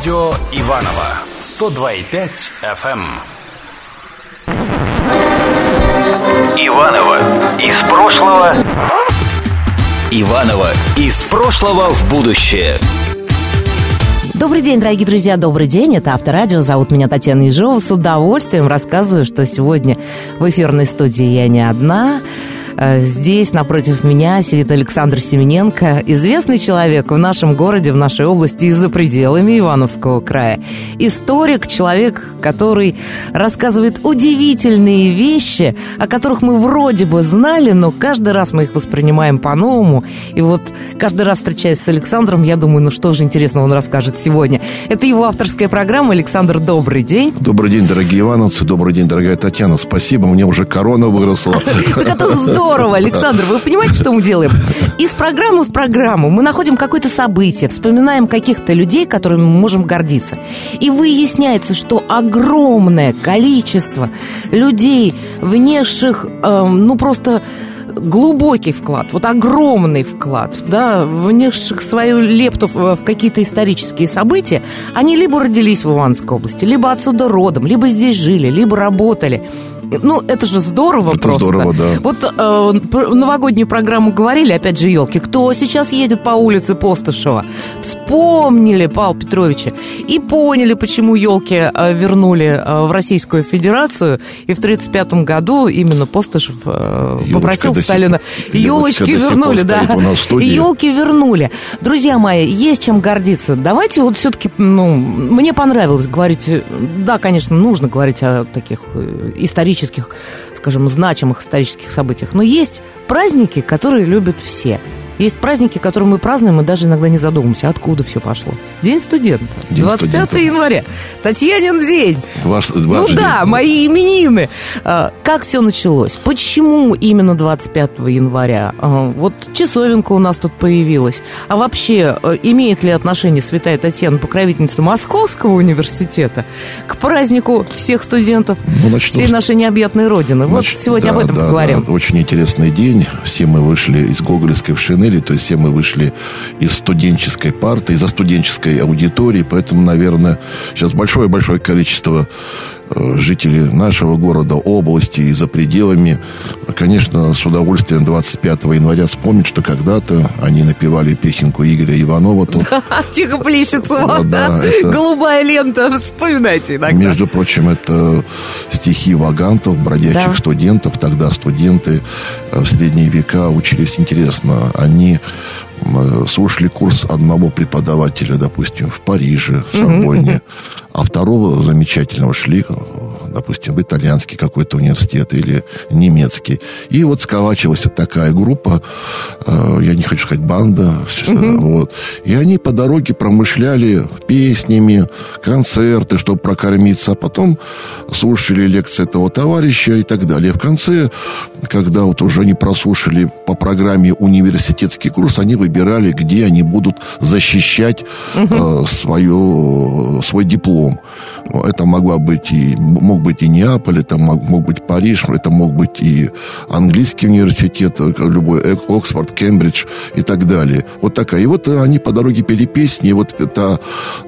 Радио Иваново 102,5 FM. Иваново из прошлого. Иваново из прошлого в будущее. Добрый день, дорогие друзья, добрый день. Это Авторадио. Зовут меня Татьяна Ежова. С удовольствием рассказываю, что сегодня в эфирной студии я не одна. Э, здесь, напротив меня, сидит Александр Семененко, известный человек в нашем городе, в нашей области и за пределами Ивановского края. Историк, человек, который рассказывает удивительные вещи, о которых мы вроде бы знали, но каждый раз мы их воспринимаем по-новому. И вот каждый раз, встречаясь с Александром, я думаю, ну что же интересного он расскажет сегодня. Это его авторская программа. Александр, добрый день. Добрый день, дорогие ивановцы. Добрый день, дорогая Татьяна. Спасибо, мне уже корона выросла. Так это здорово здорово, Александр. Вы понимаете, что мы делаем? Из программы в программу мы находим какое-то событие, вспоминаем каких-то людей, которыми мы можем гордиться. И выясняется, что огромное количество людей, внесших, э, ну, просто глубокий вклад, вот огромный вклад, да, внесших свою лепту в, в какие-то исторические события, они либо родились в Ивановской области, либо отсюда родом, либо здесь жили, либо работали. Ну, это же здорово это просто. здорово, да. Вот э, новогоднюю программу говорили, опять же, елки. Кто сейчас едет по улице Постышева? Вспомнили Павла Петровича и поняли, почему елки э, вернули э, в Российскую Федерацию. И в 1935 году именно Постышев э, попросил Сталина. Елочки вернули, да. Елки вернули. Друзья мои, есть чем гордиться. Давайте вот все-таки, ну, мне понравилось говорить, да, конечно, нужно говорить о таких э, исторических исторических, скажем, значимых исторических событиях. Но есть праздники, которые любят все. Есть праздники, которые мы празднуем, и даже иногда не задумываемся, откуда все пошло. День студента. День 25 студента. января. Татьянин день. Ваш, ваш ну день. да, мои именины. А, как все началось? Почему именно 25 января? А, вот часовенка у нас тут появилась. А вообще, а, имеет ли отношение Святая Татьяна, покровительница Московского университета, к празднику всех студентов ну, начну... всей нашей необъятной Родины? Вот Нач... сегодня да, об этом да, поговорим. Да, очень интересный день. Все мы вышли из Гоголевской в Шинель то есть все мы вышли из студенческой парты, из-за студенческой аудитории, поэтому, наверное, сейчас большое-большое количество жители нашего города, области и за пределами, конечно, с удовольствием 25 января вспомнить, что когда-то они напевали песенку Игоря Иванова. Тут... Тихо плещется, да, это... голубая лента, вспоминайте иногда. Между прочим, это стихи вагантов, бродячих да. студентов. Тогда студенты э, в средние века учились интересно. Они слушали курс одного преподавателя, допустим, в Париже, в Сорбонне, а второго замечательного шли допустим, в итальянский какой-то университет или немецкий. И вот сколачивалась вот такая группа, э, я не хочу сказать банда, mm-hmm. вот. И они по дороге промышляли песнями, концерты, чтобы прокормиться, а потом слушали лекции этого товарища и так далее. В конце, когда вот уже они прослушали по программе университетский курс, они выбирали, где они будут защищать mm-hmm. э, свое, свой диплом. Это могла быть и мог мог быть и Неаполь, это мог, мог быть Париж, это мог быть и английский университет, любой Оксфорд, Кембридж и так далее. Вот такая. И вот они по дороге пели песни, и вот та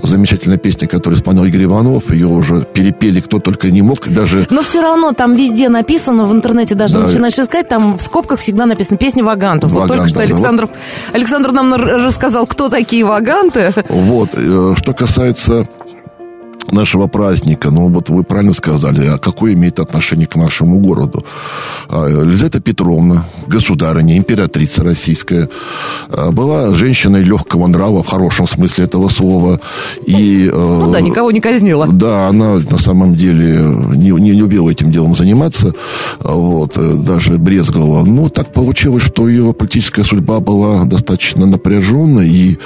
замечательная песня, которую исполнял Игорь Иванов, ее уже перепели кто только не мог, даже... Но все равно там везде написано, в интернете даже да. начинаешь искать, там в скобках всегда написано «Песня Вагантов». Вагантов вот только что Александров, да, вот. Александр нам рассказал, кто такие Ваганты. Вот. Э, что касается нашего праздника. Ну, вот вы правильно сказали, а какое имеет отношение к нашему городу? А, Елизавета Петровна, государыня, императрица российская, а, была женщиной легкого нрава, в хорошем смысле этого слова. И, ну да, никого не казнила. Да, она на самом деле не, не любила этим делом заниматься, вот, э, даже брезговала. Но так получилось, что ее политическая судьба была достаточно напряженной, и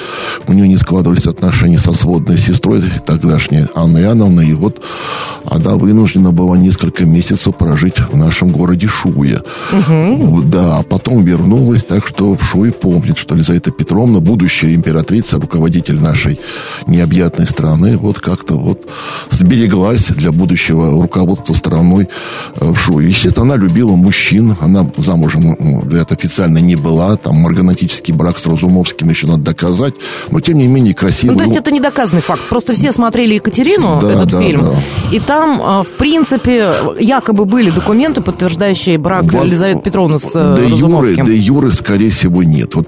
у нее не складывались отношения со сводной сестрой тогдашней Анной Татьяна Иоанновна, и вот она вынуждена была несколько месяцев прожить в нашем городе Шуе. Угу. Да, а потом вернулась, так что в Шуе помнит, что Лизавета Петровна, будущая императрица, руководитель нашей необъятной страны, вот как-то вот сбереглась для будущего руководства страной э, в Шуе. Естественно, она любила мужчин, она замужем, ну, говорят, официально не была, там марганатический брак с Разумовским еще надо доказать, но тем не менее красиво. Ну, то есть это не доказанный факт, просто все смотрели Екатерину, да, этот да, фильм, да. и там, а, в принципе, якобы были документы, подтверждающие брак Вас... Елизаветы Петровны с да Разумовским. Юры, да Юры, скорее всего, нет. Вот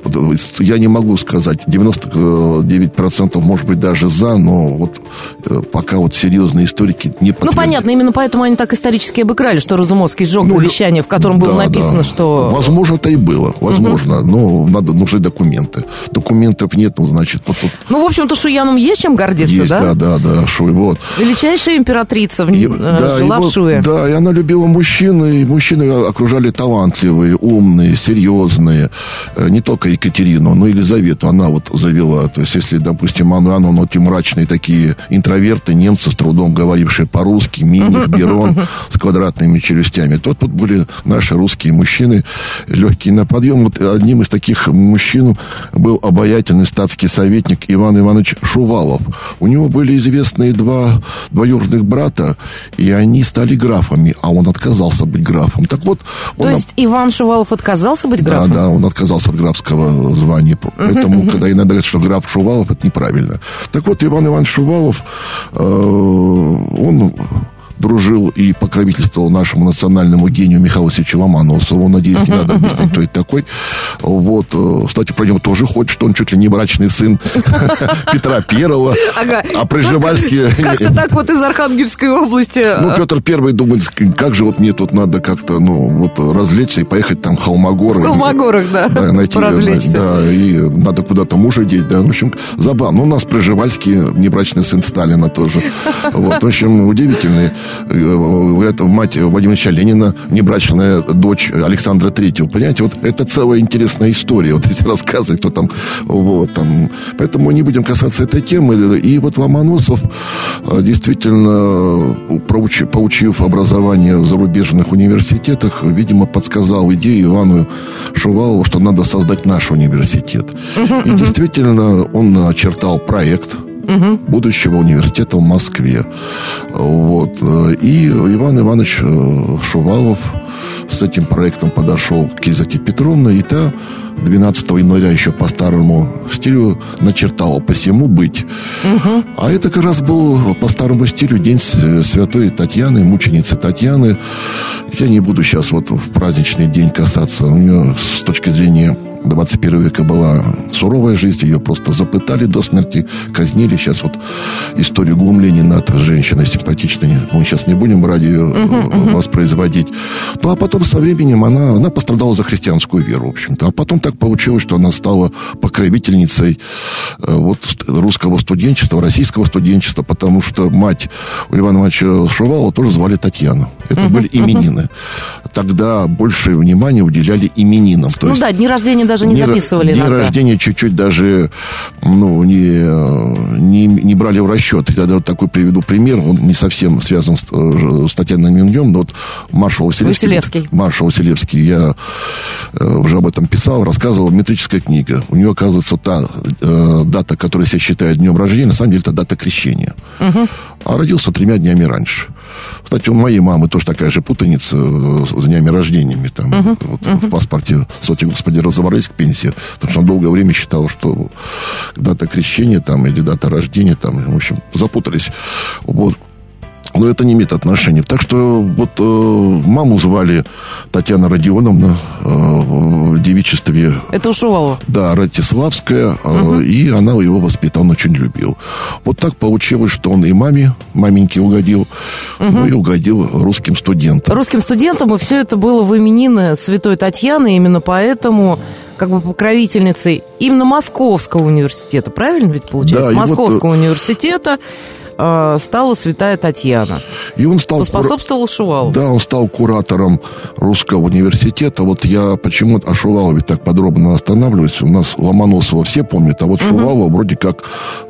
я не могу сказать, 99% может быть даже за, но вот э, пока вот серьезные историки не. Ну, понятно, именно поэтому они так исторически обыграли, что Разумовский сжег ну, завещание, в котором было да, написано, да. что... Возможно, это и было, возможно, угу. но надо, нужны документы. Документов нет, ну, значит... Вот, вот... Ну, в общем-то, Шуяном есть чем гордиться, есть, да? да, да, да, Шуй, вот. Величайшая императрица в, и, э, да, жила и в Шуе. Да, и она любила мужчин, и мужчины окружали талантливые, умные, серьезные. Э, не только Екатерину, но и Елизавету она вот завела. То есть, если, допустим, Анну Иоанновну, эти мрачные такие интроверты, немцы с трудом говорившие по-русски, Миних, Берон с квадратными челюстями, то тут были наши русские мужчины, легкие на подъем. Вот одним из таких мужчин был обаятельный статский советник Иван Иванович Шувалов. У него были известные два двоюродных брата, и они стали графами, а он отказался быть графом. Так вот... То он... есть Иван Шувалов отказался быть графом? Да, да, он отказался от графского звания. Поэтому, когда иногда говорят, что граф Шувалов, это неправильно. Так вот, Иван Иванович Шувалов, э, он дружил и покровительствовал нашему национальному гению Михаилу Васильевичу Ломоносову. Надеюсь, не надо объяснять, кто это такой. Вот. Э, кстати, про него тоже ходит, что он чуть ли не брачный сын Петра Первого. Ага. А Приживальский... Как-то так вот из Архангельской области. Ну, Петр Первый думает, как же вот мне тут надо как-то, ну, вот развлечься и поехать там в Холмогоры. В Холмогорах, да. Да, найти. Да, и надо куда-то мужа деть, да. В общем, забавно. Ну, у нас Приживальский, небрачный сын Сталина тоже. Вот, в общем, удивительный Э, это мать Владимира Ильича Ленина, небрачная дочь Александра Третьего. Понимаете, вот это целая интересная история. Вот эти рассказы, кто там, вот там. Поэтому не будем касаться этой темы. И вот Ломоносов э, действительно, получив образование в зарубежных университетах, видимо, подсказал идею Ивану Шувалову, что надо создать наш университет. И действительно, он очертал проект – угу. будущего университета в Москве. Вот. И Иван Иванович э, Шувалов с этим проектом подошел к Елизавете Петровне, и та 12 января еще по старому стилю начертала «посему быть». Угу. А это как раз был по старому стилю День Святой Татьяны, мученицы Татьяны. Я не буду сейчас вот в праздничный день касаться. У нее с точки зрения 21 века была суровая жизнь, ее просто запытали до смерти, казнили. Сейчас вот историю глумления над женщиной симпатичной, мы сейчас не будем ради ее uh-huh, воспроизводить. Ну, а потом со временем она, она пострадала за христианскую веру, в общем-то. А потом так получилось, что она стала покровительницей э, вот русского студенчества, российского студенчества, потому что мать у Ивана Ивановича Шувала тоже звали Татьяна. Это uh-huh, были именины. Uh-huh. Тогда большее внимание уделяли именинам. То ну есть, да, дни рождения даже не записывали. День иногда. рождения чуть-чуть даже ну, не, не, не брали в расчет. Я вот такой приведу пример, он не совсем связан с, э, с Татьяной днем, но вот маршал Василевский. Василевский. Маршал Василевский, я э, уже об этом писал, рассказывал, метрическая книга. У нее, оказывается, та э, дата, которая себя считает днем рождения, на самом деле это дата крещения. Угу. А родился тремя днями раньше. Кстати, у моей мамы тоже такая же путаница э, с днями рождениями. Там, uh-huh, вот, uh-huh. В паспорте соти господи разобрались к пенсии. Потому что он долгое время считал, что дата крещения там, или дата рождения, там, в общем, запутались. Вот. Но это не имеет отношения. Так что вот э, маму звали Татьяна Родионовна э, в девичестве. Это Ушувалова? Да, Ратиславская. Э, угу. И она его воспитала, он очень любил. Вот так получилось, что он и маме, маменьке угодил, угу. ну и угодил русским студентам. Русским студентам, и все это было в именины Святой Татьяны, именно поэтому как бы покровительницей именно Московского университета, правильно ведь получается? Да, Московского вот... университета э, стала святая Татьяна. И он стал... Поспособствовал Шувалову. Да, он стал куратором русского университета. Вот я почему о Шувалове так подробно останавливаюсь. У нас Ломоносова все помнят, а вот угу. Шувалова вроде как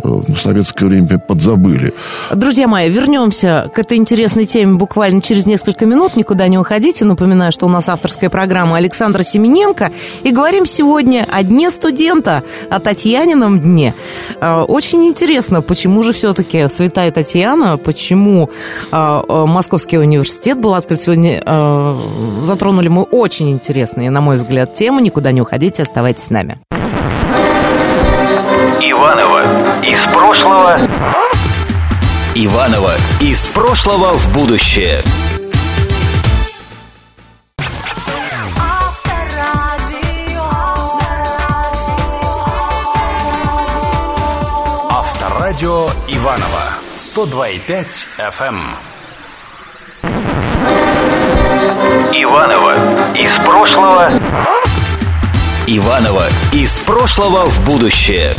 э, в советское время подзабыли. Друзья мои, вернемся к этой интересной теме буквально через несколько минут. Никуда не уходите. Напоминаю, что у нас авторская программа Александра Семененко. И говорим сегодня о Дне студента, о Татьянином дне. Э, очень интересно, почему же все-таки Святая Татьяна, почему э, Московский университет был открыт сегодня. Затронули мы очень интересные, на мой взгляд, темы. Никуда не уходите, оставайтесь с нами. Иванова из прошлого. Иванова из прошлого в будущее. Авторадио Иванова 102,5 FM. Иванова из прошлого. Иванова из прошлого в будущее.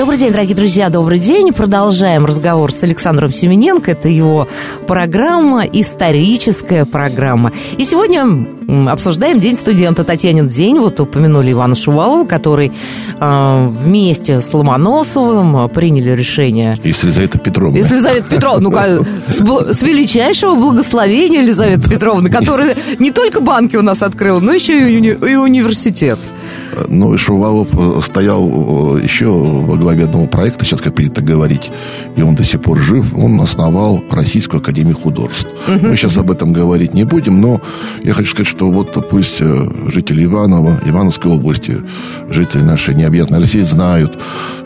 Добрый день, дорогие друзья, добрый день. Продолжаем разговор с Александром Семененко. Это его программа, историческая программа. И сегодня обсуждаем День студента. Татьянин день. Вот упомянули Ивана Шувалова, который э, вместе с Ломоносовым приняли решение. И с Елизаветой Петровной. И с Елизаветой Петровной. Ну, с, с величайшего благословения Елизаветы Петровны, которая не только банки у нас открыла, но еще и, уни и университет. Ну, и Шувалов э, стоял э, еще во главе одного проекта, сейчас как принято говорить, и он до сих пор жив. Он основал Российскую Академию Художеств. Угу. Мы сейчас об этом говорить не будем, но я хочу сказать, что вот пусть э, жители Иванова, Ивановской области, жители нашей необъятной России знают,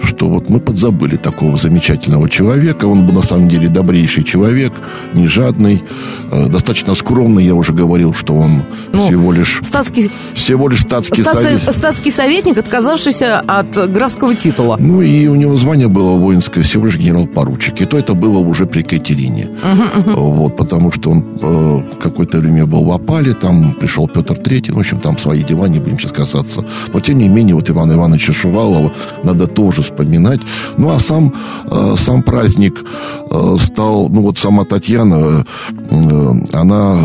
что вот мы подзабыли такого замечательного человека. Он был на самом деле добрейший человек, не жадный, достаточно скромный. Я уже говорил, что он ну, всего лишь... Статский... Всего лишь статский Статс... совет. Статский советник, отказавшийся от графского титула. Ну, и у него звание было воинское, всего лишь генерал-поручик. И то это было уже при Катерине. Uh-huh, uh-huh. Вот, потому что он э, какое-то время был в опале, там пришел Петр Третий, в общем, там свои дела, не будем сейчас касаться. Но, тем не менее, вот Ивана Ивановича Шувалова надо тоже вспоминать. Ну, а сам, э, сам праздник э, стал, ну, вот сама Татьяна, э, она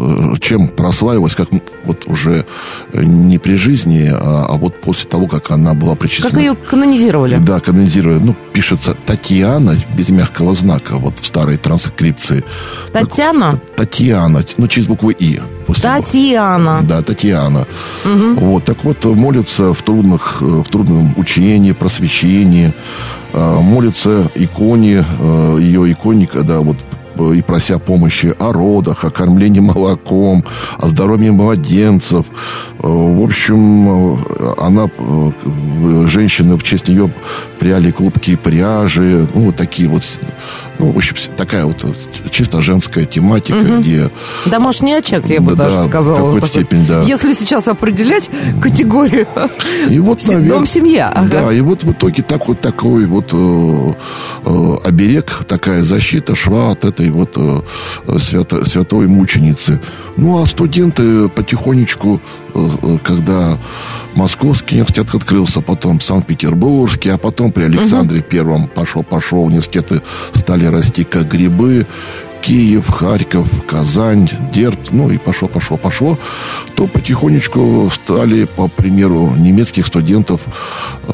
э, чем прославилась, как вот уже не при жизни, а а вот после того, как она была причислена... Как ее канонизировали? Да, канонизировали. Ну, пишется Татьяна без мягкого знака, вот в старой транскрипции. Татьяна? Так, Татьяна, ну, через букву «и». Татьяна. Да, Татьяна. Угу. Вот, так вот, молится в, трудных, в трудном учении, просвещении, а, молится иконе, ее иконе, когда вот и прося помощи о родах, о кормлении молоком, о здоровье младенцев. Э, в общем, э, она, э, женщины в честь нее пряли клубки пряжи, ну, вот такие вот ну, в общем, такая вот чисто женская тематика, угу. где... Домашний очаг, я бы да, даже сказала. В какой-то степени, да. Если сейчас определять категорию и вот, наверное, дом-семья. Ага. Да, и вот в итоге так вот такой вот э, э, оберег, такая защита шла от этой вот э, свято, святой мученицы. Ну, а студенты потихонечку, когда Московский университет открылся, потом Санкт-Петербургский, а потом при Александре угу. Первом пошел-пошел, университеты стали расти как грибы. Киев, Харьков, Казань, Дерб, ну и пошло, пошло, пошло, то потихонечку стали, по примеру немецких студентов, э,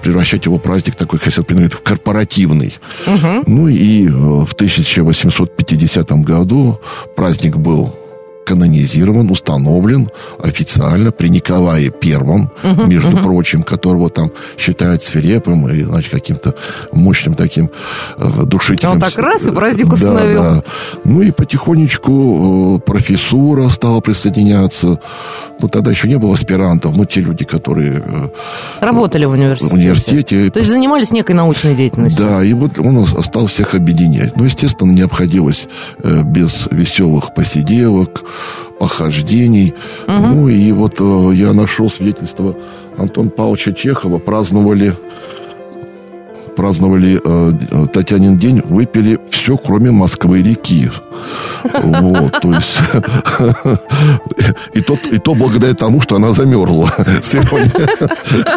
превращать его праздник такой, как в корпоративный. Угу. Ну и э, в 1850 году праздник был канонизирован, установлен официально при Николае Первом, между прочим, которого там считают свирепым и, значит, каким-то мощным таким э, душителем. Он так раз и праздник установил. Да. Ну и потихонечку э, профессура стала присоединяться. Ну, тогда еще не было аспирантов, но те люди, которые... Э, Работали в университете. В университете. То есть занимались некой научной деятельностью. Да, и вот он стал всех объединять. Ну, естественно, не обходилось без веселых посиделок, похождений. Угу. Ну и вот э, я нашел свидетельство Антона Павловича Чехова. Праздновали, праздновали праздновали э, Татьянин день, выпили все, кроме Москвы реки. Вот, то есть... И то, и то благодаря тому, что она замерзла сегодня.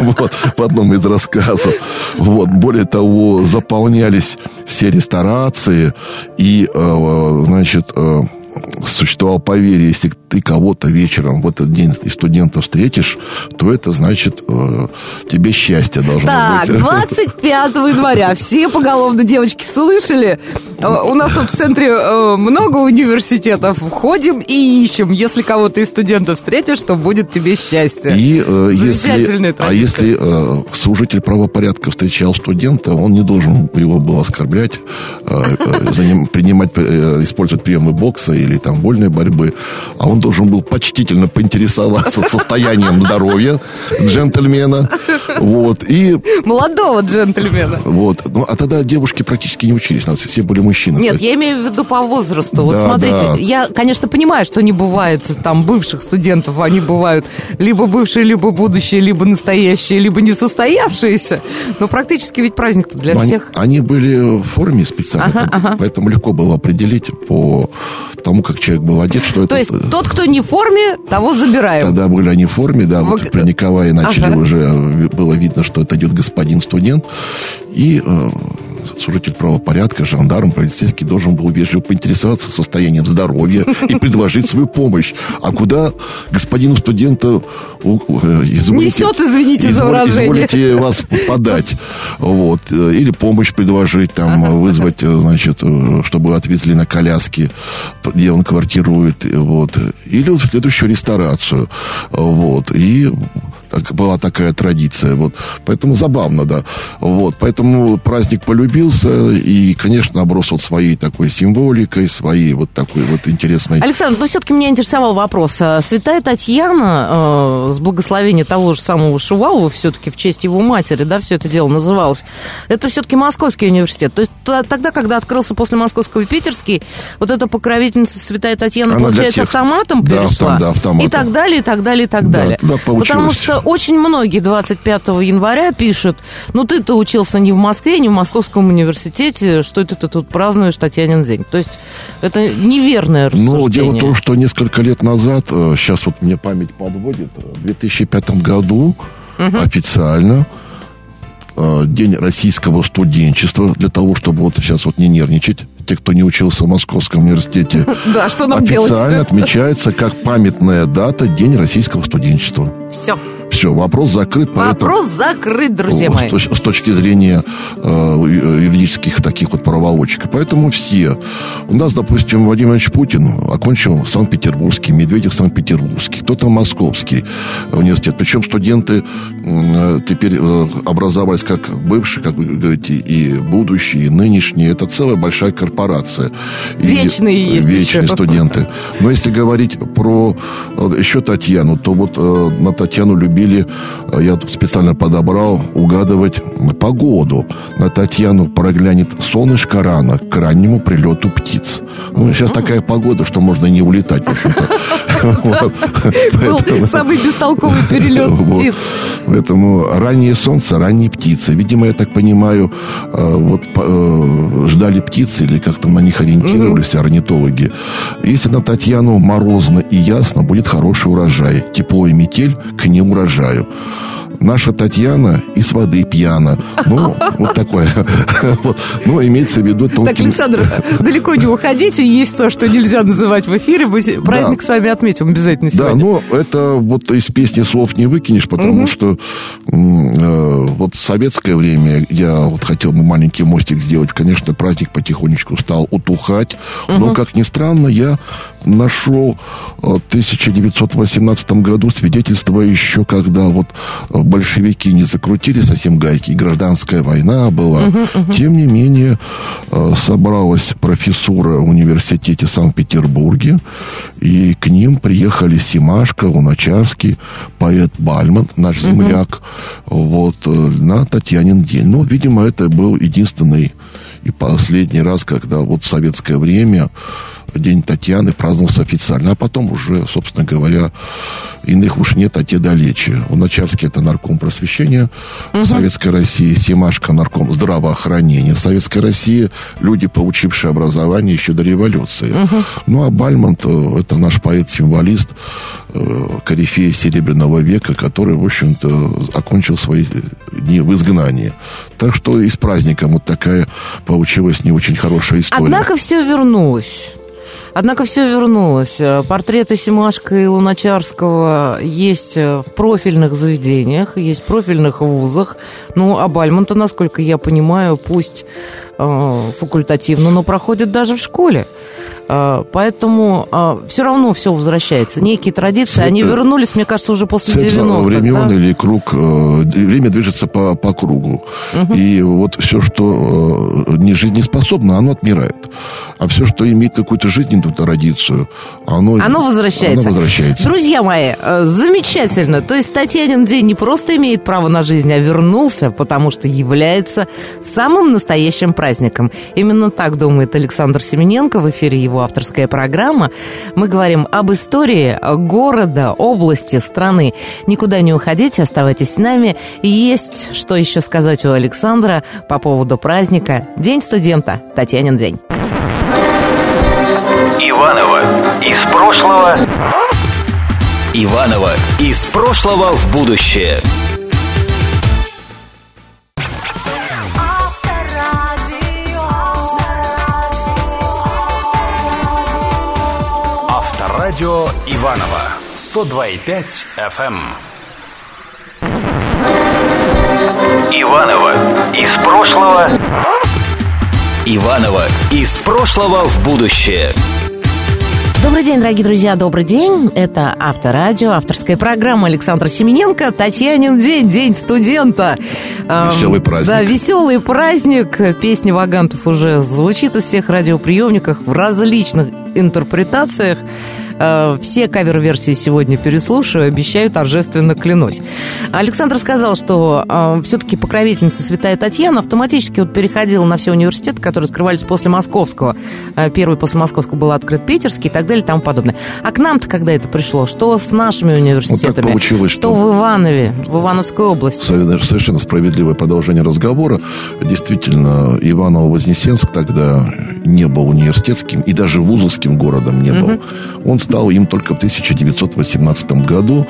Вот, в одном из рассказов. Вот, более того, заполнялись все ресторации, и, э, значит, э, существовало поверье, если ты кого-то вечером в этот день из студентов встретишь, то это значит э, тебе счастье должно так, быть. Так, 25 января. Все поголовно девочки слышали. Э, у нас тут в центре э, много университетов. Ходим и ищем. Если кого-то из студентов встретишь, то будет тебе счастье. И э, если, а если э, служитель правопорядка встречал студента, он не должен его был оскорблять, э, э, заним, принимать, э, использовать приемы бокса или там вольной борьбы, а он должен был почтительно поинтересоваться состоянием здоровья джентльмена. Вот, и... Молодого джентльмена. Вот. Ну, а тогда девушки практически не учились, нас все были мужчины. Нет, я имею в виду по возрасту. Вот да, смотрите, да. я, конечно, понимаю, что не бывает там бывших студентов, они бывают либо бывшие, либо будущие, либо настоящие, либо несостоявшиеся. Но практически ведь праздник-то для они, всех. Они были в форме специально, ага, ага. поэтому легко было определить по тому, как человек был одет, что То это... есть тот, кто не в форме, того забираем. Тогда были они в форме, да, Вы... вот Николае начали ага. уже, было видно, что это идет господин студент. И э, служитель правопорядка, жандарм, полицейский должен был вежливо поинтересоваться состоянием здоровья и предложить свою помощь. А куда господину студенту э, изволите, Несет, извините за выражение. Изволите вас подать. Вот. Или помощь предложить, там, вызвать, э, значит, э, чтобы отвезли на коляске, где он квартирует. Вот. Или в следующую ресторацию. Вот. И так, была такая традиция. Вот. Поэтому забавно, да. Вот. Поэтому праздник полюбился и, конечно, оброс вот своей такой символикой, своей вот такой вот интересной... Александр, но все-таки меня интересовал вопрос. А Святая Татьяна, э, с благословения того же самого Шувалова, все-таки в честь его матери, да, все это дело называлось, это все-таки Московский университет. То есть тогда, когда открылся после Московского Питерский, вот эта покровительница Святая Татьяна, Она получается, автоматом да, перешла. Да, автоматом. И так далее, и так далее, и так далее. Да, Потому что очень многие 25 января пишут, ну ты-то учился не в Москве, не в Московском университете, что это ты тут празднуешь Татьянин день? То есть это неверное рассуждение. Ну, дело в том, что несколько лет назад, сейчас э, вот мне память подводит, в 2005 году угу. официально э, День российского студенчества, для того, чтобы вот сейчас вот не нервничать, те, кто не учился в Московском университете, да, что нам официально делать? отмечается как памятная дата День российского студенчества. Все. Все, вопрос закрыт. Вопрос поэтому, закрыт, друзья мои. С, с точки зрения э, юридических таких вот проволочек. Поэтому все. У нас, допустим, Владимир Ильич Путин окончил Санкт-Петербургский, Медведев Санкт-Петербургский, кто-то Московский университет. Причем студенты э, теперь э, образовались как бывшие, как вы говорите, и будущие, и нынешние. Это целая большая корпорация. Вечные и, есть Вечные еще. студенты. Но если говорить про э, еще Татьяну, то вот э, на Татьяну любили любили, э, я тут специально подобрал, угадывать погоду. На Татьяну проглянет солнышко рано к раннему прилету птиц. Ну, сейчас такая погода, что можно не улетать, в общем-то. Был самый бестолковый перелет птиц. Поэтому раннее солнце, ранние птицы. Видимо, я так понимаю, э, вот э, ждали птицы или как-то на них ориентировались орнитологи. Если на Татьяну морозно и ясно, будет хороший урожай. Тепло и метель к не урожаю наша Татьяна из воды пьяна. Ну, вот такое. Вот. Ну, имеется в виду... Так, Александр, далеко не уходите. Есть то, что нельзя называть в эфире. Мы праздник с вами отметим обязательно сегодня. Да, но это вот из песни слов не выкинешь, потому что э, вот в советское время я вот хотел бы маленький мостик сделать. Конечно, праздник потихонечку стал утухать. Но, как ни странно, я нашел в 1918 году свидетельство еще, когда вот большевики не закрутили совсем гайки, и гражданская война была. Uh-huh, uh-huh. Тем не менее, э, собралась профессура в университете Санкт-Петербурге, и к ним приехали Симашко, Луначарский, поэт Бальман, наш земляк, uh-huh. вот, э, на Татьянин день. Ну, видимо, это был единственный и последний раз, когда вот в советское время День Татьяны праздновался официально, а потом уже, собственно говоря, иных уж нет, а те далече. У Начарский это нарком просвещения угу. Советской России, Семашко нарком здравоохранения Советской России, люди, получившие образование еще до революции. Угу. Ну, а Бальмонт, э, это наш поэт-символист, э, корифея Серебряного века, который, в общем-то, окончил свои дни в изгнании. Так что и с праздником вот такая получилась не очень хорошая история. Однако все вернулось. Однако все вернулось. Портреты Симашка и Луначарского есть в профильных заведениях, есть в профильных вузах. Ну, а Бальмонта, насколько я понимаю, пусть э, факультативно, но проходит даже в школе. Э, поэтому э, все равно все возвращается. Некие традиции, они вернулись, мне кажется, уже после цепь 90-х. времен да? или круг, э, время движется по, по кругу. Угу. И вот все, что не жизнеспособно, оно отмирает. А все, что имеет какую-то жизненную традицию, оно, оно, возвращается. оно возвращается. Друзья мои, замечательно. То есть Татьянин день не просто имеет право на жизнь, а вернулся, потому что является самым настоящим праздником. Именно так думает Александр Семененко в эфире его его авторская программа. Мы говорим об истории города, области, страны. Никуда не уходите, оставайтесь с нами. есть что еще сказать у Александра по поводу праздника День студента, Татьянин день. Иванова из прошлого. Иванова из прошлого в будущее. Радио Иванова 102,5 FM. Иванова из прошлого. Иванова из прошлого в будущее. Добрый день, дорогие друзья, добрый день. Это Авторадио, авторская программа Александра Семененко. Татьянин день, день студента. Веселый праздник. Да, веселый праздник. Песня Вагантов уже звучит из всех радиоприемниках в различных интерпретациях. Э, все кавер-версии сегодня переслушаю, обещаю, торжественно клянусь. Александр сказал, что э, все-таки покровительница Святая Татьяна автоматически вот переходила на все университеты, которые открывались после Московского. Э, первый после Московского был открыт Питерский и так далее и тому подобное. А к нам-то когда это пришло? Что с нашими университетами? Вот так получилось, что... что в Иванове, в Ивановской области? Совершенно справедливое продолжение разговора. Действительно, Иваново-Вознесенск тогда не был университетским и даже вузовским городом не был. Угу. Он стал им только в 1918 году.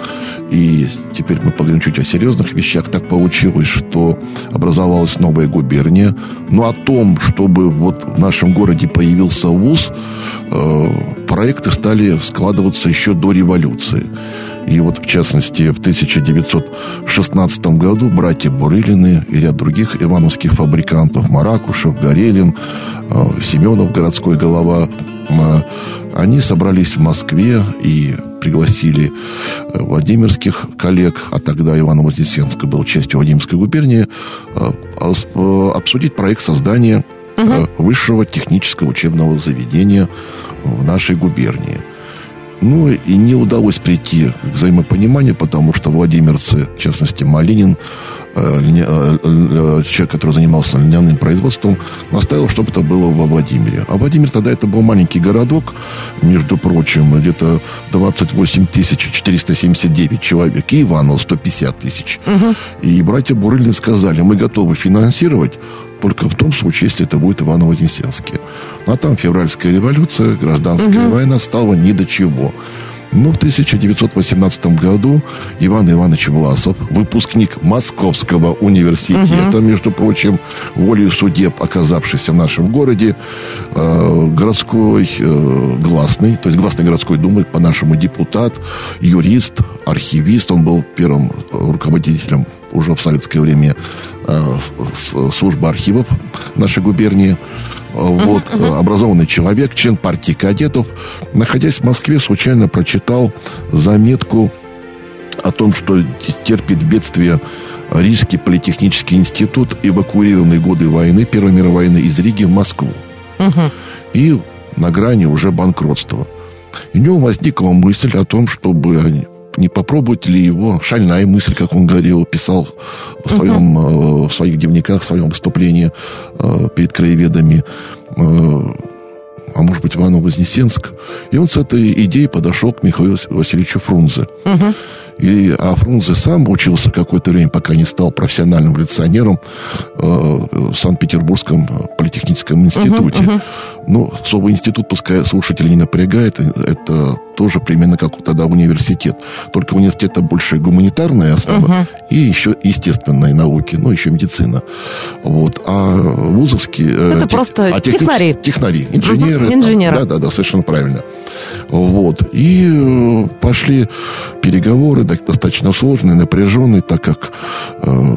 И теперь мы поговорим чуть о серьезных вещах. Так получилось, что образовалась новая губерния. Но о том, чтобы вот в нашем городе появился вуз, э, проекты стали складываться еще до революции. И вот, в частности, в 1916 году братья Бурылины и ряд других ивановских фабрикантов, Маракушев, Горелин, э, Семенов, городской голова, э, они собрались в Москве и пригласили э, владимирских коллег, а тогда Иваново-Вознесенска был частью Владимирской губернии, обсудить проект создания угу. высшего технического учебного заведения в нашей губернии – ну и не удалось прийти к взаимопониманию, потому что владимирцы, в частности Малинин, э, э, э, человек, который занимался льняным производством, настаивал, чтобы это было во Владимире. А Владимир тогда это был маленький городок, между прочим, где-то 28 тысяч 479 человек, и Иванов 150 тысяч. Угу. И братья Бурыльны сказали, мы готовы финансировать, только в том случае, если это будет Иваново-Вознесенске. А там февральская революция, гражданская угу. война стала ни до чего. Но в 1918 году Иван Иванович Власов, выпускник Московского университета, угу. между прочим, волею судеб, оказавшийся в нашем городе, э, городской э, гласный, то есть гласный городской думы, по-нашему депутат, юрист, архивист, он был первым руководителем уже в советское время э, службы архивов нашей губернии. Вот, uh-huh, образованный человек, член партии кадетов, находясь в Москве, случайно прочитал заметку о том, что терпит бедствие Рижский политехнический институт, эвакуированный годы войны, Первой мировой войны из Риги в Москву. И на грани уже банкротства. И у него возникла мысль о том, чтобы не попробовать ли его, шальная мысль, как он говорил, писал в, своем, uh-huh. в своих дневниках, в своем выступлении э, перед краеведами, э, а может быть Иваново-Вознесенск. И он с этой идеей подошел к Михаилу Васильевичу Фрунзе. Угу. И, а Фрунзе сам учился какое-то время, пока не стал профессиональным революционером э, в Санкт-Петербургском политехническом институте. Uh-huh, uh-huh. Ну, особый институт, пускай слушатели не напрягает, это тоже примерно как тогда университет. Только университет больше гуманитарная основа uh-huh. и еще естественные науки, ну, еще медицина. Вот. А вузовские... Э, это тех, просто а техни... технари. Технари, инженеры. Uh-huh. Инженеры. Да, да, да, совершенно правильно. Вот. И э, пошли переговоры достаточно сложные, напряженные, так как э,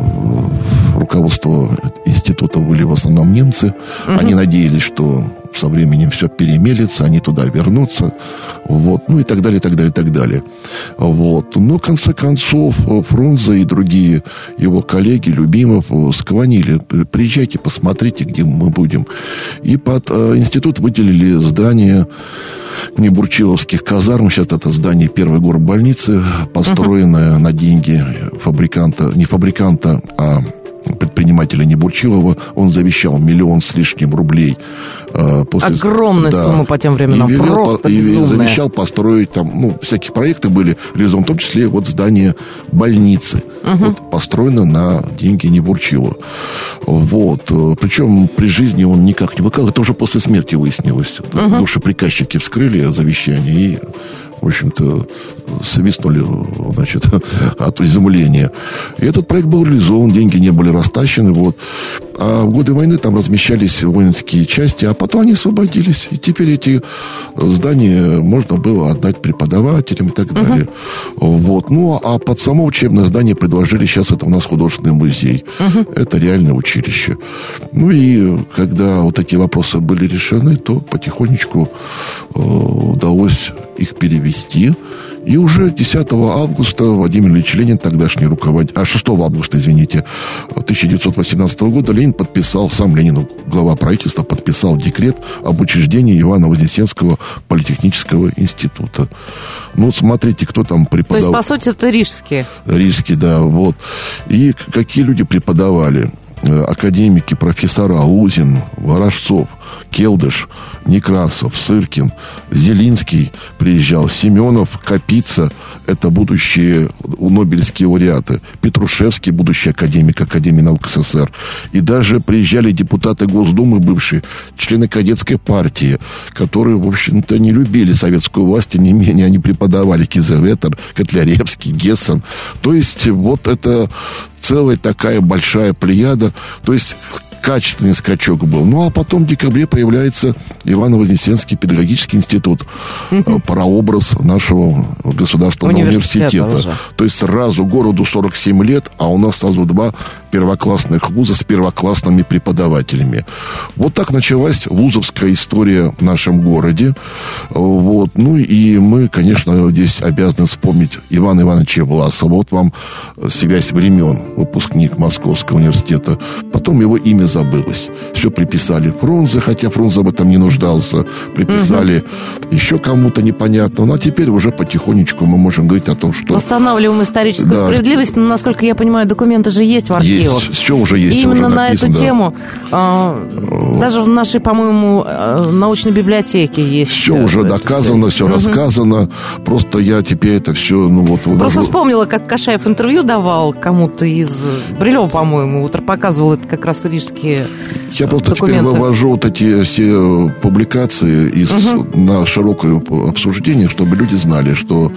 руководство института были в основном немцы. Угу. Они надеялись, что со временем все перемелится, они туда вернутся, вот, ну и так далее, и так далее, и так далее. Вот. Но, в конце концов, Фрунзе и другие его коллеги, Любимов, склонили, приезжайте, посмотрите, где мы будем. И под э, институт выделили здание Небурчиловских казарм. Сейчас это здание первой горбольницы, построенное uh-huh. на деньги фабриканта, не фабриканта, а предпринимателя Небурчилова. Он завещал миллион с лишним рублей. Э, после, Огромная да, сумма по тем временам, и велел, просто И завещал построить там, ну, всякие проекты были реализованы, в том числе вот здание больницы. Угу. Вот, построено на деньги Небурчилова. Вот. Э, Причем при жизни он никак не выкал. Это уже после смерти выяснилось. Угу. Душеприказчики вскрыли завещание и в общем-то, свистнули, значит, от изумления. И этот проект был реализован, деньги не были растащены, вот. А в годы войны там размещались воинские части, а потом они освободились. И теперь эти здания можно было отдать преподавателям и так далее. Uh-huh. Вот. Ну, а под само учебное здание предложили, сейчас это у нас художественный музей. Uh-huh. Это реальное училище. Ну и когда вот такие вопросы были решены, то потихонечку э, удалось их перевести. И уже 10 августа Владимир Ильич Ленин, тогдашний руководитель, а 6 августа, извините, 1918 года Ленин подписал, сам Ленин, глава правительства, подписал декрет об учреждении Ивана-Вознесенского политехнического института. Ну, смотрите, кто там преподавал. То есть, по сути, это рижские. Рижские, да, вот. И какие люди преподавали. Э, академики, профессора Лузин, Ворожцов, Келдыш, Некрасов, Сыркин, Зелинский приезжал, Семенов, Капица, это будущие нобелевские лауреаты, Петрушевский, будущий академик Академии наук СССР, и даже приезжали депутаты Госдумы бывшие, члены кадетской партии, которые, в общем-то, не любили советскую власть, тем не менее они преподавали Кизеветер, Котляревский, Гессен. То есть вот это целая такая большая плеяда. То есть качественный скачок был. Ну, а потом в декабре появляется Ивано-Вознесенский педагогический институт, угу. прообраз нашего государственного университета. университета. То есть сразу городу 47 лет, а у нас сразу два первоклассных вуза с первоклассными преподавателями. Вот так началась вузовская история в нашем городе. Вот. Ну и мы, конечно, здесь обязаны вспомнить Ивана Ивановича Власова. Вот вам связь времен, выпускник Московского университета. Потом его имя забылось. Все приписали Фрунзе, хотя Фрунзе об этом не нуждался. Приписали угу. еще кому-то непонятно. Ну, а теперь уже потихонечку мы можем говорить о том, что... Восстанавливаем историческую да. справедливость. Но, насколько я понимаю, документы же есть в архивах. Есть, все уже есть. И именно уже написано, на эту да. тему э, даже в нашей, по-моему, э, научной библиотеке есть. Все уже доказано, все угу. рассказано. Просто я теперь это все, ну вот... Вывожу. Просто вспомнила, как Кашаев интервью давал кому-то из... Брилева, по-моему, утро показывал это как раз рижский такие Я просто документы. теперь вывожу вот эти все публикации из, угу. на широкое обсуждение, чтобы люди знали, что...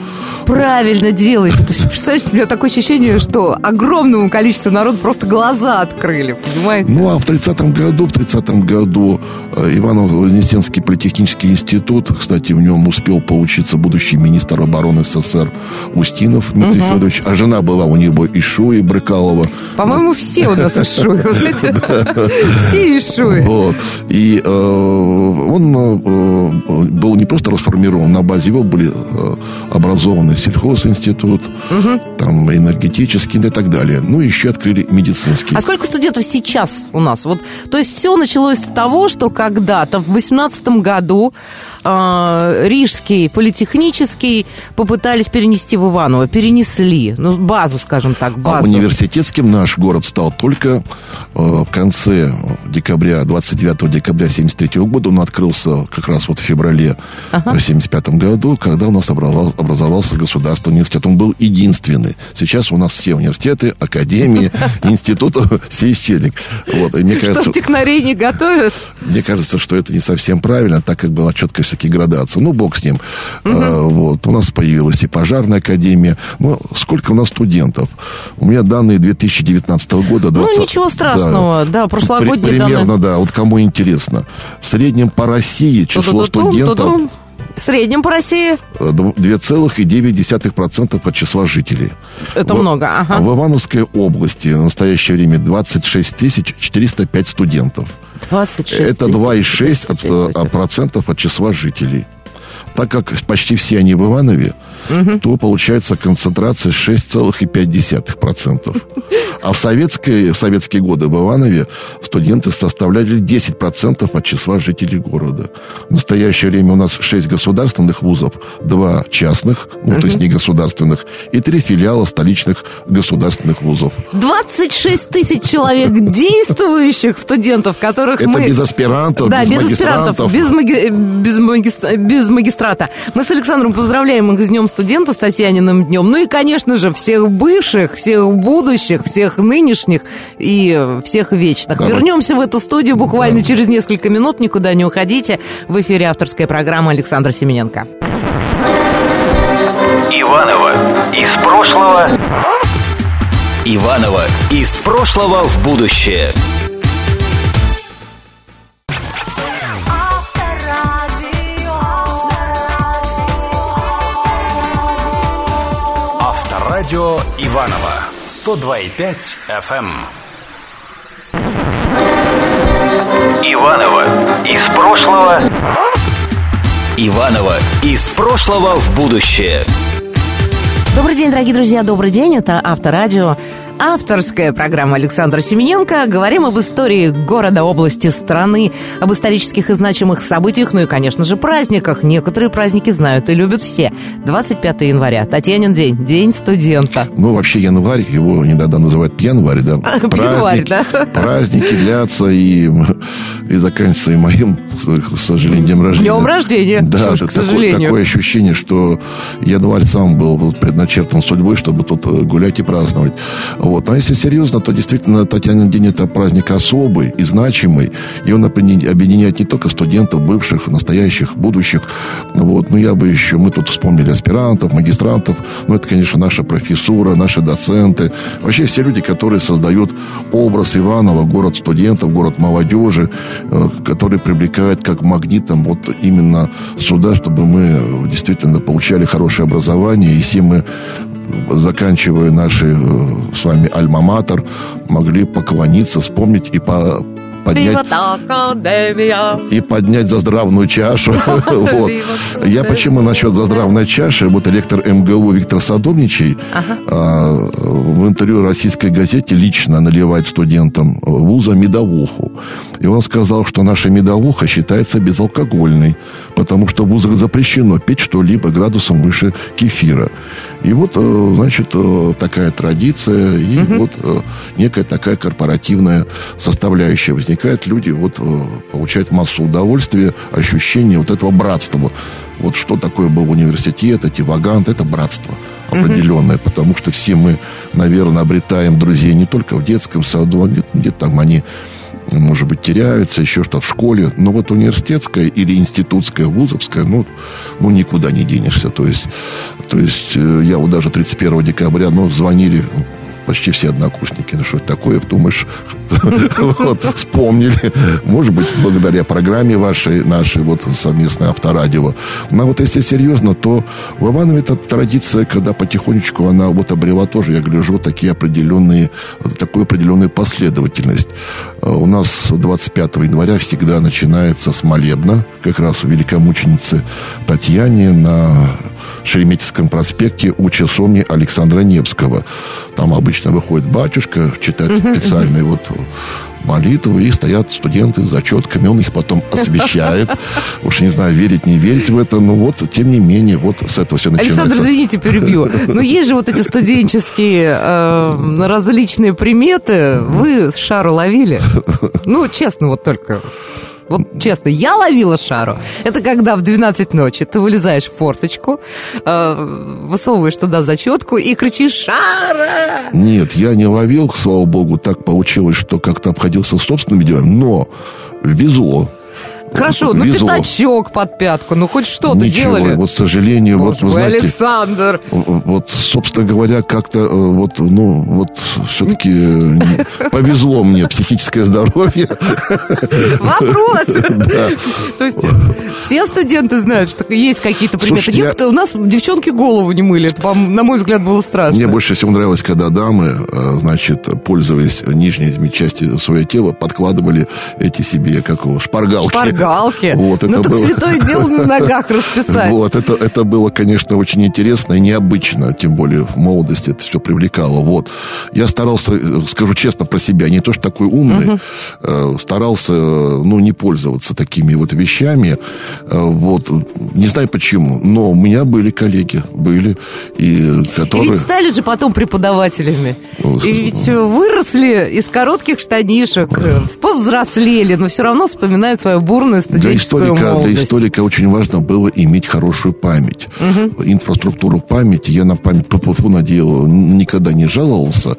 Правильно есть, представляете, у меня такое ощущение, что огромному количеству народу просто глаза открыли, понимаете? Ну, а в 30-м году, в 30-м году э, Иваново-Вознесенский политехнический институт, кстати, в нем успел поучиться будущий министр обороны СССР Устинов Дмитрий угу. Федорович, а жена была у него Ишуи Брыкалова. По-моему, все у нас Ишуи, знаете? Все Ишуи. Вот. И э, он э, был не просто расформирован, на базе его были образованы сельхозинститут, там энергетический и так далее. Ну, еще открыли медицинский. А сколько студентов сейчас у нас? Вот, то есть все началось с того, что когда-то в 18 году э, Рижский политехнический попытались перенести в Иваново. Перенесли. Ну, базу, скажем так, а базу. А университетским наш город стал только э, в конце декабря, 29 декабря 73 года. Он открылся как раз вот в феврале ага. 75 году, когда у нас образовался, образовался государственный университет. Он был единственный. Сейчас у нас все университеты, академии, институты, все исчезли. Вот, и мне кажется, что технарей не готовят? Мне кажется, что это не совсем правильно, так как была четкая все-таки. Ну, бог с ним. Угу. А, вот, у нас появилась и пожарная академия. Ну, сколько у нас студентов? У меня данные 2019 года. 20, ну, ничего страшного. Да, да прошлогодние Примерно, данные. да. Вот кому интересно. В среднем по России число студентов... В среднем по России? 2,9% от числа жителей. Это в, много, ага. В Ивановской области в настоящее время 26 405 студентов. 26 Это 2,6% от, от числа жителей. Так как почти все они в Иванове, угу. то получается концентрация 6,5%. А в советские, в советские годы в Иванове студенты составляли 10% от числа жителей города. В настоящее время у нас 6 государственных вузов, 2 частных, ну, угу. то есть не государственных, и 3 филиала столичных государственных вузов. 26 тысяч человек действующих студентов, которых Это мы... без аспирантов, да, без, без аспирантов, без, маги... без, магистра... без магистрата. Мы с Александром поздравляем их с Днем студента, с Татьяниным днем. Ну и, конечно же, всех бывших, всех будущих, всех нынешних и всех вечных. Давай. Вернемся в эту студию буквально да. через несколько минут. Никуда не уходите. В эфире авторская программа Александра Семененко. Иванова из прошлого. Иванова из прошлого в будущее. Радио Иванова 102,5 FM. Иванова из прошлого. Иванова из прошлого в будущее. Добрый день, дорогие друзья, добрый день. Это Авторадио авторская программа Александра Семененко. Говорим об истории города, области, страны, об исторических и значимых событиях, ну и, конечно же, праздниках. Некоторые праздники знают и любят все. 25 января, Татьянин день, День студента. Ну, вообще январь, его иногда называют январь, да? Праздники, да? Праздники длятся и, и заканчиваются и моим, к сожалению, днем рождения. Днем рождения, Да, что к такое, такое ощущение, что январь сам был предначертан судьбой, чтобы тут гулять и праздновать. Вот. А если серьезно, то действительно Татьянин день это праздник особый и значимый. И он объединяет не только студентов, бывших, настоящих, будущих. Вот. Но я бы еще, мы тут вспомнили аспирантов, магистрантов. Ну, это, конечно, наша профессура, наши доценты. Вообще все люди, которые создают образ Иванова, город студентов, город молодежи, э, который привлекает как магнитом вот именно сюда, чтобы мы действительно получали хорошее образование. И все мы заканчивая наши э, с вами альма-матер, могли поклониться, вспомнить и по, поднять, и поднять заздравную чашу. вот. Я почему насчет заздравной чаши? Вот ректор МГУ Виктор Садовничий ага. а, в интервью российской газете лично наливает студентам вуза медовуху. И он сказал, что наша медовуха считается безалкогольной, потому что в вузах запрещено пить что-либо градусом выше кефира. И вот, э, значит, э, такая традиция, и угу. вот э, некая такая корпоративная составляющая возникает. Люди вот получают массу удовольствия, ощущение вот этого братства. Вот что такое был университет, эти ваганты, это братство определенное, угу. потому что все мы, наверное, обретаем друзей не только в детском саду, а где-то там они может быть, теряются, еще что-то в школе. Но вот университетская или институтская, вузовская, ну, ну никуда не денешься. То есть, то есть э, я вот даже 31 декабря, ну, звонили почти все однокурсники. Ну, что такое, думаешь, вспомнили. Может быть, благодаря программе вашей, нашей, вот, совместной авторадио. Но вот если серьезно, то в Иванове эта традиция, когда потихонечку она вот обрела тоже, я гляжу, такие определенные, такую определенную последовательность. У нас 25 января всегда начинается с молебна, как раз у великомученицы Татьяне на Шереметьевском проспекте у часовни Александра Невского. Там обычно выходит батюшка, читает специальный вот молитву, и стоят студенты с зачетками, он их потом освещает. Уж не знаю, верить, не верить в это, но вот, тем не менее, вот с этого все начинается. Александр, извините, перебью. Но есть же вот эти студенческие э, различные приметы. Вы шару ловили? Ну, честно, вот только вот честно, я ловила шару. Это когда в 12 ночи ты вылезаешь в форточку, э, высовываешь туда зачетку и кричишь «Шара!» Нет, я не ловил, слава богу, так получилось, что как-то обходился собственными делами, но везло. Хорошо, ну Везло. пятачок под пятку, ну хоть что-то Ничего, делали. вот, к сожалению, Боже вот, вы знаете... Александр! Вот, собственно говоря, как-то э, вот, ну, вот все-таки повезло мне психическое здоровье. Вопрос! То есть все студенты знают, что есть какие-то приметы. Некоторые у нас девчонки голову не мыли. Это, на мой взгляд, было страшно. Мне больше всего нравилось, когда дамы, э, значит, пользуясь нижней частью своего тела, подкладывали эти себе, как его, шпаргалки галки. Вот, ну, это так было... святое дело на ногах расписать. Вот, это, это было, конечно, очень интересно и необычно, тем более в молодости это все привлекало. Вот. Я старался, скажу честно про себя, не то, что такой умный, угу. старался, ну, не пользоваться такими вот вещами. Э, вот. Не знаю почему, но у меня были коллеги, были, и которые... И ведь стали же потом преподавателями. И ведь выросли из коротких штанишек, повзрослели, но все равно вспоминают свою бурную бурную студенческую для историка, молодость. Для историка очень важно было иметь хорошую память. Угу. Инфраструктуру памяти. Я на память по ПФУ надел, никогда не жаловался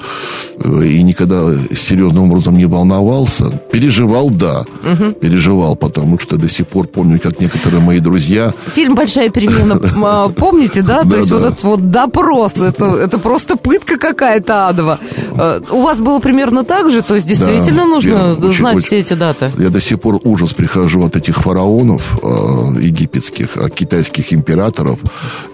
э, и никогда серьезным образом не волновался. Переживал, да. Угу. Переживал, потому что до сих пор помню, как некоторые мои друзья... Фильм «Большая перемена» а, помните, да? То есть вот этот вот допрос, это просто пытка какая-то адова. Э, у вас было примерно так же? То есть действительно нужно знать все эти даты? Я до сих пор ужас прихожу от этих фараонов э, египетских, от китайских императоров.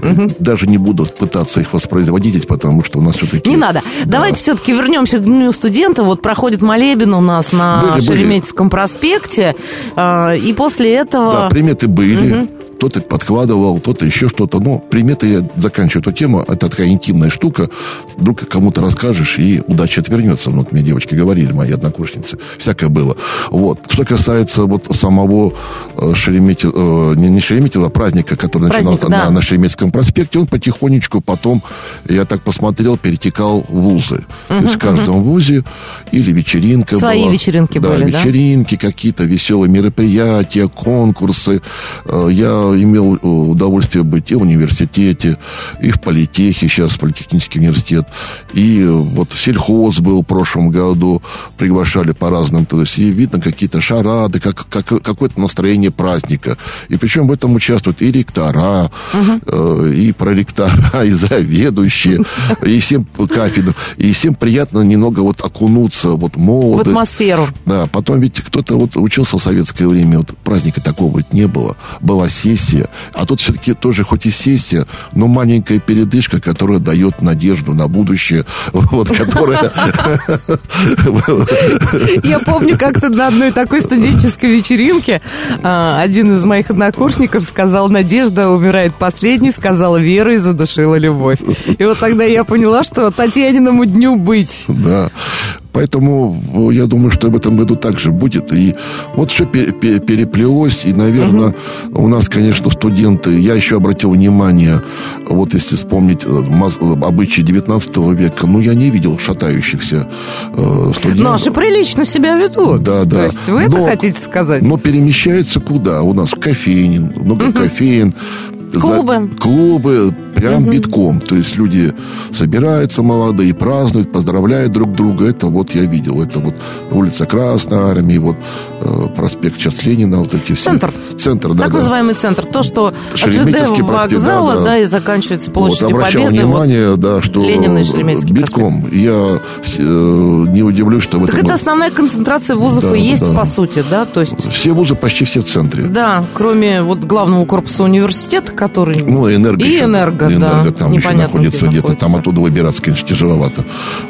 Угу. Даже не буду пытаться их воспроизводить, потому что у нас все-таки... Не надо. Да. Давайте все-таки вернемся к Дню студента. Вот проходит молебен у нас на были, Шереметьевском были. проспекте. Э, и после этого... Да, приметы были. Угу кто-то подкладывал, кто-то еще что-то. Но приметы, я заканчиваю эту тему, это такая интимная штука. Вдруг кому-то расскажешь, и удача отвернется. Вот мне девочки говорили, мои однокурсницы. Всякое было. Вот. Что касается вот самого э, Шереметьева, э, не, не а праздника, который Праздник, начинался да. на, на Шереметьевском проспекте, он потихонечку потом, я так посмотрел, перетекал в вузы. Угу, То есть в каждом угу. вузе или вечеринка Свои была. вечеринки да, были, вечеринки, да? какие-то веселые мероприятия, конкурсы. Э, я имел э, удовольствие быть и в университете, и в политехе, сейчас политехнический университет, и вот сельхоз был в прошлом году, приглашали по разным, то есть и видно какие-то шарады, как, как, какое-то настроение праздника. И причем в этом участвуют и ректора, угу. э, и проректора, и заведующие, и всем кафедр. И всем приятно немного вот окунуться вот молодость. В атмосферу. Да, потом ведь кто-то вот учился в советское время, вот праздника такого вот не было. Была сессия, сессия. А тут все-таки тоже хоть и сессия, но маленькая передышка, которая дает надежду на будущее, вот, которая... Я помню, как-то на одной такой студенческой вечеринке а, один из моих однокурсников сказал, Надежда умирает последней, сказала Вера и задушила любовь. И вот тогда я поняла, что Татьяниному дню быть. Да. Поэтому э, я думаю, что в этом году также будет. И вот все переплелось. И, наверное, угу. у нас, конечно, студенты... Я еще обратил внимание, вот если вспомнить э, э, обычаи 19 века, ну, я не видел шатающихся студентов. Наши прилично себя ведут. Да, да. То есть вы но, это хотите сказать? Но перемещаются куда? У нас кофейн, много угу. кофеин, Клубы. За, клубы, прям угу. битком. То есть люди собираются молодые, празднуют, поздравляют друг друга. Это вот я видел. Это вот улица Красной Армии, вот э, проспект сейчас Ленина, вот эти все. Центр. Центр, да. Так да. называемый центр. То, что от ЖД вокзала, да, да. да, и заканчивается площадью вот, обращал Победы. внимание, вот, да, что Ленина и битком. Проспект. Я э, не удивлюсь, что в так этом... это основная концентрация вузов да, и есть, да. по сути, да? То есть... Все вузы почти все в центре. Да, кроме вот главного корпуса университета, который... Ну, энерго. И еще. энерго, Энерго там еще находится где где-то. Там находится. оттуда выбираться, конечно, тяжеловато.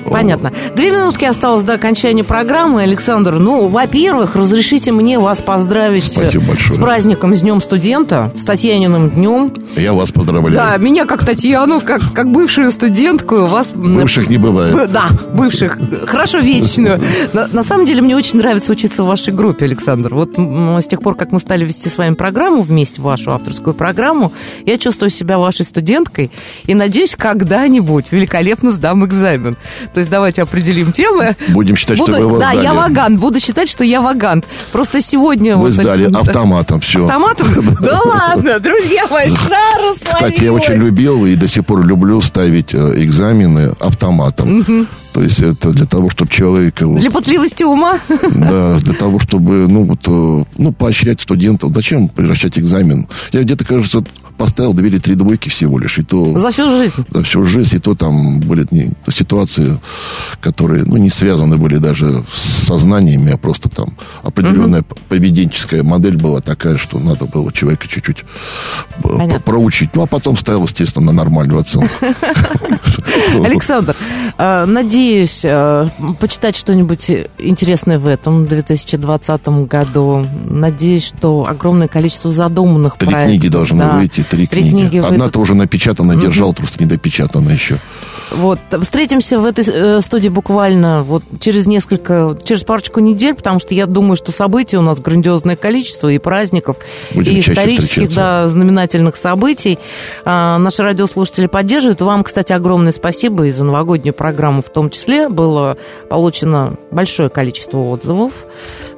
Понятно. Две минутки осталось до окончания программы. Александр, ну, во-первых, разрешите мне вас поздравить Спасибо большое. с праздником, с Днем студента, с Татьяниным днем. Я вас поздравляю. Да, меня как Татьяну, как, как бывшую студентку, вас... Бывших не бывает. Да, бывших. Хорошо, вечную. На, на самом деле, мне очень нравится учиться в вашей группе, Александр. Вот с тех пор, как мы стали вести с вами программу вместе, вашу авторскую программу, я чувствую себя вашей студенткой и надеюсь, когда-нибудь великолепно сдам экзамен. То есть давайте определим темы. Будем считать, что Буду- вы его Да, сдали. я вагант. Буду считать, что я вагант. Просто сегодня... Вы вот, сдали Александр, автоматом, все. Автоматом? Да ладно, друзья мои, шар Кстати, я очень любил и до сих пор люблю ставить э, экзамены автоматом. То есть это для того, чтобы человека... вот, Для пытливости ума. Да, для того, чтобы, ну, вот, э, ну, поощрять студентов. Зачем превращать экзамен? Я где-то, кажется, поставил две или три двойки всего лишь, и то... За всю жизнь. За всю жизнь, и то там были не, ситуации, которые, ну, не связаны были даже с сознаниями, а просто там определенная поведенческая модель была такая, что надо было человека чуть-чуть э, Понятно. проучить. Ну, а потом ставил, естественно, на нормальную оценку. Александр, надеюсь э, почитать что-нибудь интересное в этом 2020 году. Надеюсь, что огромное количество задуманных Три проектов. книги должны да. выйти, три, Три книги. книги выйдут. Одна-то уже напечатана, держал, просто не допечатана еще. Вот, встретимся в этой э, студии буквально вот через несколько, через парочку недель, потому что я думаю, что событий у нас грандиозное количество, и праздников, Будем и исторических, да, знаменательных событий. А, наши радиослушатели поддерживают. Вам, кстати, огромное спасибо и за новогоднюю программу в том числе. Было получено большое количество отзывов.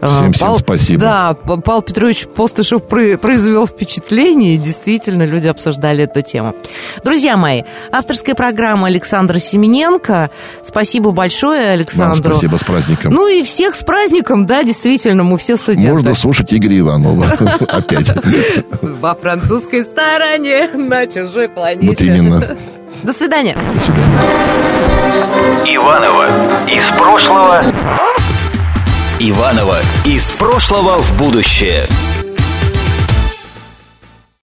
А, Всем, всем спасибо. Да, Павел Петрович Постышев про- произвел впечатление, и действительно люди обсуждали эту тему. Друзья мои, авторская программа Александра Семененко. Спасибо большое Вам Александру. спасибо с праздником. Ну и всех с праздником, да, действительно, мы все студенты. Можно слушать Игоря Иванова опять. Во французской стороне, на чужой планете. Вот именно. До свидания. До свидания. Иванова из прошлого. Иванова из прошлого в будущее.